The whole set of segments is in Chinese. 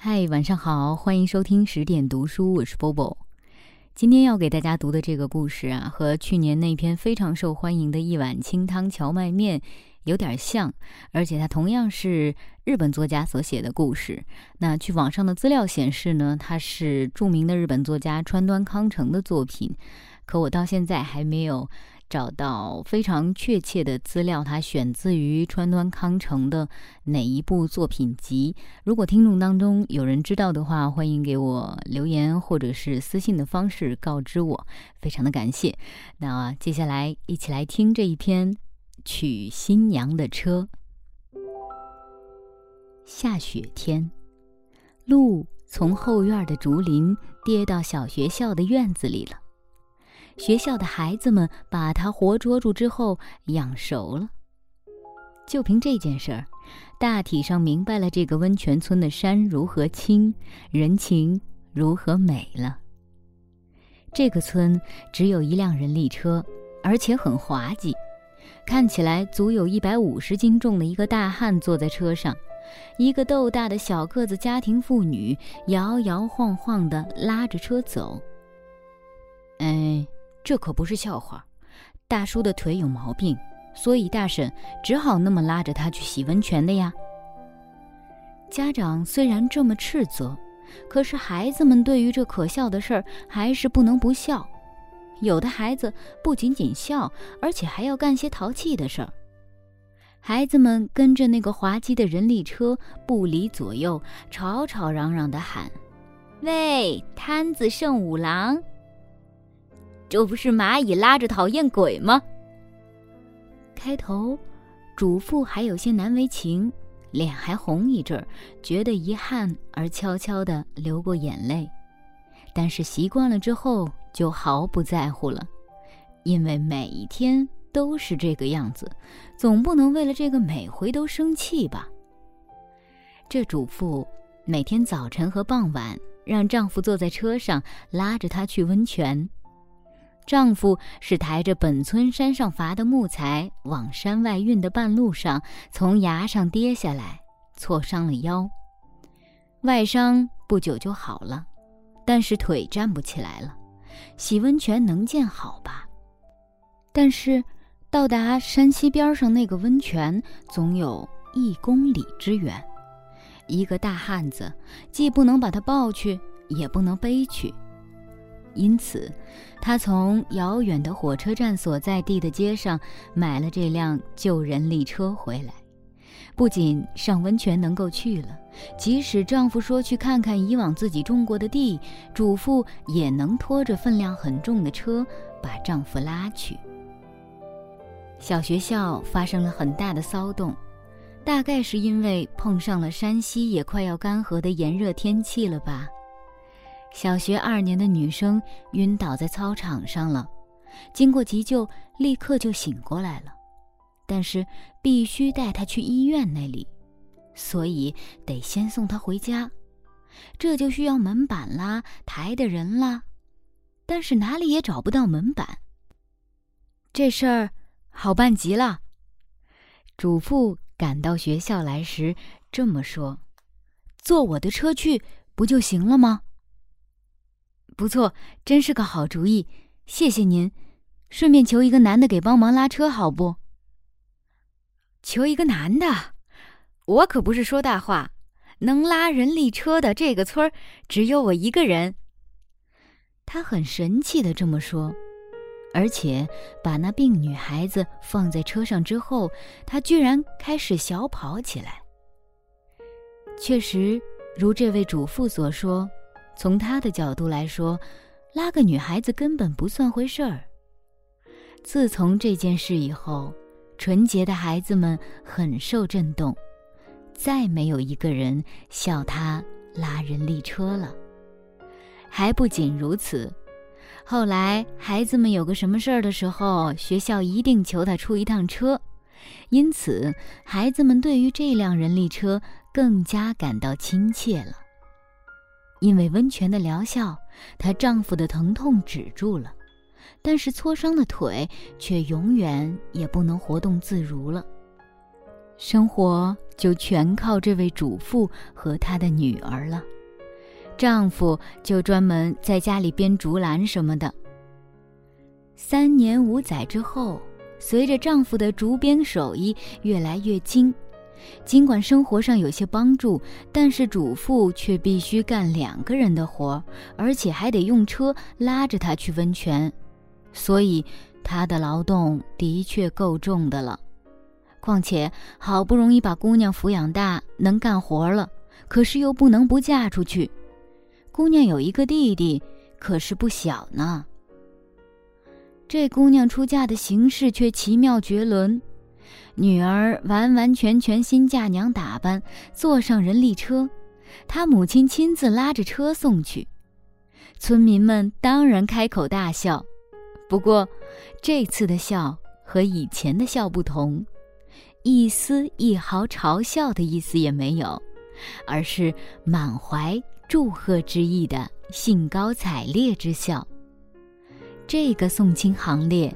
嗨，晚上好，欢迎收听十点读书，我是 Bobo。今天要给大家读的这个故事啊，和去年那篇非常受欢迎的一碗清汤荞麦面有点像，而且它同样是日本作家所写的故事。那据网上的资料显示呢，它是著名的日本作家川端康成的作品，可我到现在还没有。找到非常确切的资料，它选自于川端康成的哪一部作品集？如果听众当中有人知道的话，欢迎给我留言或者是私信的方式告知我，非常的感谢。那接下来一起来听这一篇《娶新娘的车》。下雪天，路从后院的竹林跌到小学校的院子里了。学校的孩子们把它活捉住之后养熟了。就凭这件事儿，大体上明白了这个温泉村的山如何青，人情如何美了。这个村只有一辆人力车，而且很滑稽，看起来足有一百五十斤重的一个大汉坐在车上，一个豆大的小个子家庭妇女摇摇晃晃地拉着车走。哎。这可不是笑话，大叔的腿有毛病，所以大婶只好那么拉着他去洗温泉的呀。家长虽然这么斥责，可是孩子们对于这可笑的事儿还是不能不笑。有的孩子不仅仅笑，而且还要干些淘气的事儿。孩子们跟着那个滑稽的人力车不离左右，吵吵嚷嚷地喊：“喂，摊子圣五郎！”这不是蚂蚁拉着讨厌鬼吗？开头，主妇还有些难为情，脸还红一阵儿，觉得遗憾而悄悄地流过眼泪。但是习惯了之后，就毫不在乎了，因为每一天都是这个样子，总不能为了这个每回都生气吧？这主妇每天早晨和傍晚让丈夫坐在车上，拉着她去温泉。丈夫是抬着本村山上伐的木材往山外运的半路上，从崖上跌下来，挫伤了腰。外伤不久就好了，但是腿站不起来了。洗温泉能见好吧？但是到达山西边上那个温泉，总有一公里之远。一个大汉子既不能把他抱去，也不能背去。因此，他从遥远的火车站所在地的街上买了这辆旧人力车回来。不仅上温泉能够去了，即使丈夫说去看看以往自己种过的地，主妇也能拖着分量很重的车把丈夫拉去。小学校发生了很大的骚动，大概是因为碰上了山西也快要干涸的炎热天气了吧。小学二年的女生晕倒在操场上了，经过急救，立刻就醒过来了，但是必须带她去医院那里，所以得先送她回家，这就需要门板啦、抬的人啦，但是哪里也找不到门板。这事儿好办极了，主妇赶到学校来时这么说：“坐我的车去不就行了吗？”不错，真是个好主意，谢谢您。顺便求一个男的给帮忙拉车，好不？求一个男的，我可不是说大话。能拉人力车的这个村儿只有我一个人。他很神气的这么说，而且把那病女孩子放在车上之后，他居然开始小跑起来。确实，如这位主妇所说。从他的角度来说，拉个女孩子根本不算回事儿。自从这件事以后，纯洁的孩子们很受震动，再没有一个人笑他拉人力车了。还不仅如此，后来孩子们有个什么事儿的时候，学校一定求他出一趟车，因此孩子们对于这辆人力车更加感到亲切了。因为温泉的疗效，她丈夫的疼痛止住了，但是挫伤的腿却永远也不能活动自如了。生活就全靠这位主妇和她的女儿了。丈夫就专门在家里编竹篮什么的。三年五载之后，随着丈夫的竹编手艺越来越精，尽管生活上有些帮助，但是主妇却必须干两个人的活，而且还得用车拉着她去温泉，所以她的劳动的确够重的了。况且好不容易把姑娘抚养大，能干活了，可是又不能不嫁出去。姑娘有一个弟弟，可是不小呢。这姑娘出嫁的形式却奇妙绝伦，女儿完完全全新嫁娘打扮，坐上人力车，她母亲亲自拉着车送去。村民们当然开口大笑，不过这次的笑和以前的笑不同，一丝一毫嘲笑的意思也没有，而是满怀。祝贺之意的兴高采烈之笑。这个送亲行列，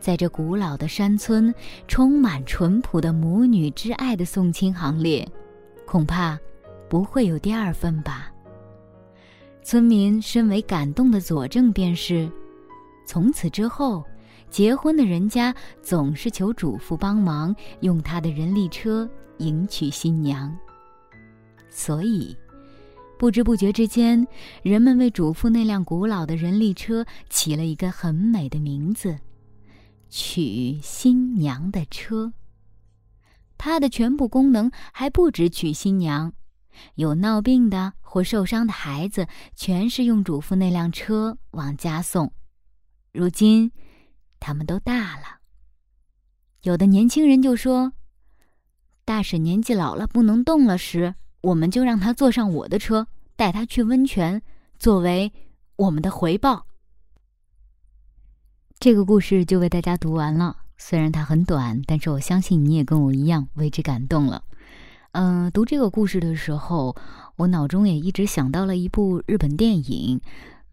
在这古老的山村，充满淳朴的母女之爱的送亲行列，恐怕不会有第二份吧。村民深为感动的佐证便是：从此之后，结婚的人家总是求主妇帮忙，用他的人力车迎娶新娘。所以。不知不觉之间，人们为主妇那辆古老的人力车起了一个很美的名字——娶新娘的车。它的全部功能还不止娶新娘，有闹病的或受伤的孩子，全是用嘱咐那辆车往家送。如今，他们都大了。有的年轻人就说：“大婶年纪老了，不能动了时。”我们就让他坐上我的车，带他去温泉，作为我们的回报。这个故事就为大家读完了。虽然它很短，但是我相信你也跟我一样为之感动了。嗯，读这个故事的时候，我脑中也一直想到了一部日本电影，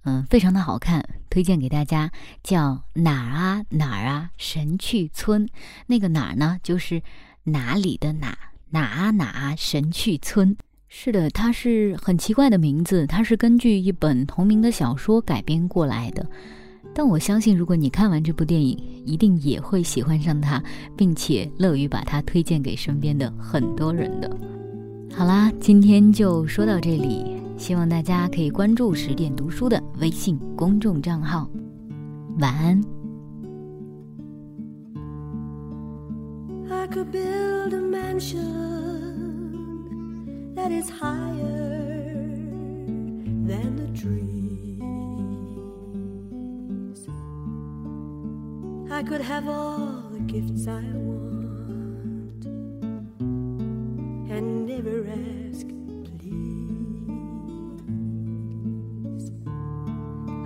嗯，非常的好看，推荐给大家，叫哪儿啊哪儿啊神去村。那个哪儿呢，就是哪里的哪。哪哪神去村？是的，它是很奇怪的名字。它是根据一本同名的小说改编过来的。但我相信，如果你看完这部电影，一定也会喜欢上它，并且乐于把它推荐给身边的很多人的。好啦，今天就说到这里，希望大家可以关注十点读书的微信公众账号。晚安。That is higher than the trees. I could have all the gifts I want and never ask, please.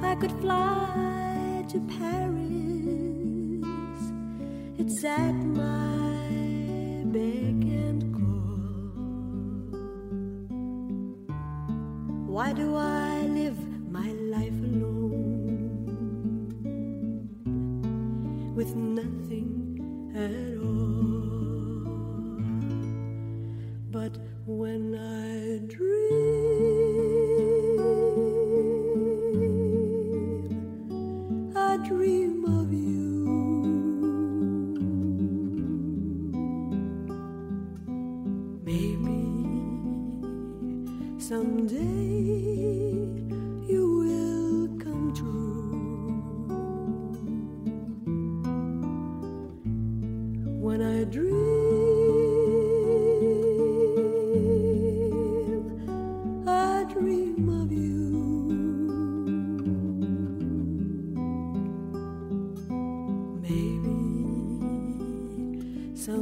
I could fly to Paris. It's at my when I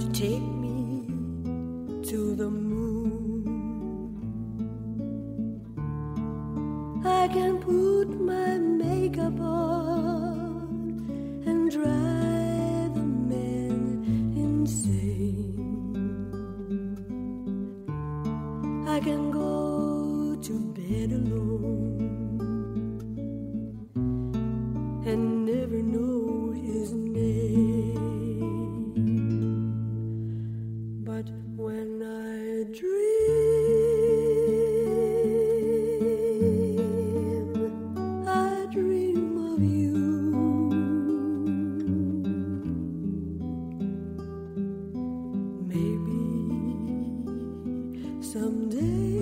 to take me to the moon. I can put my makeup on and drive the men insane. I can go to bed alone and never know someday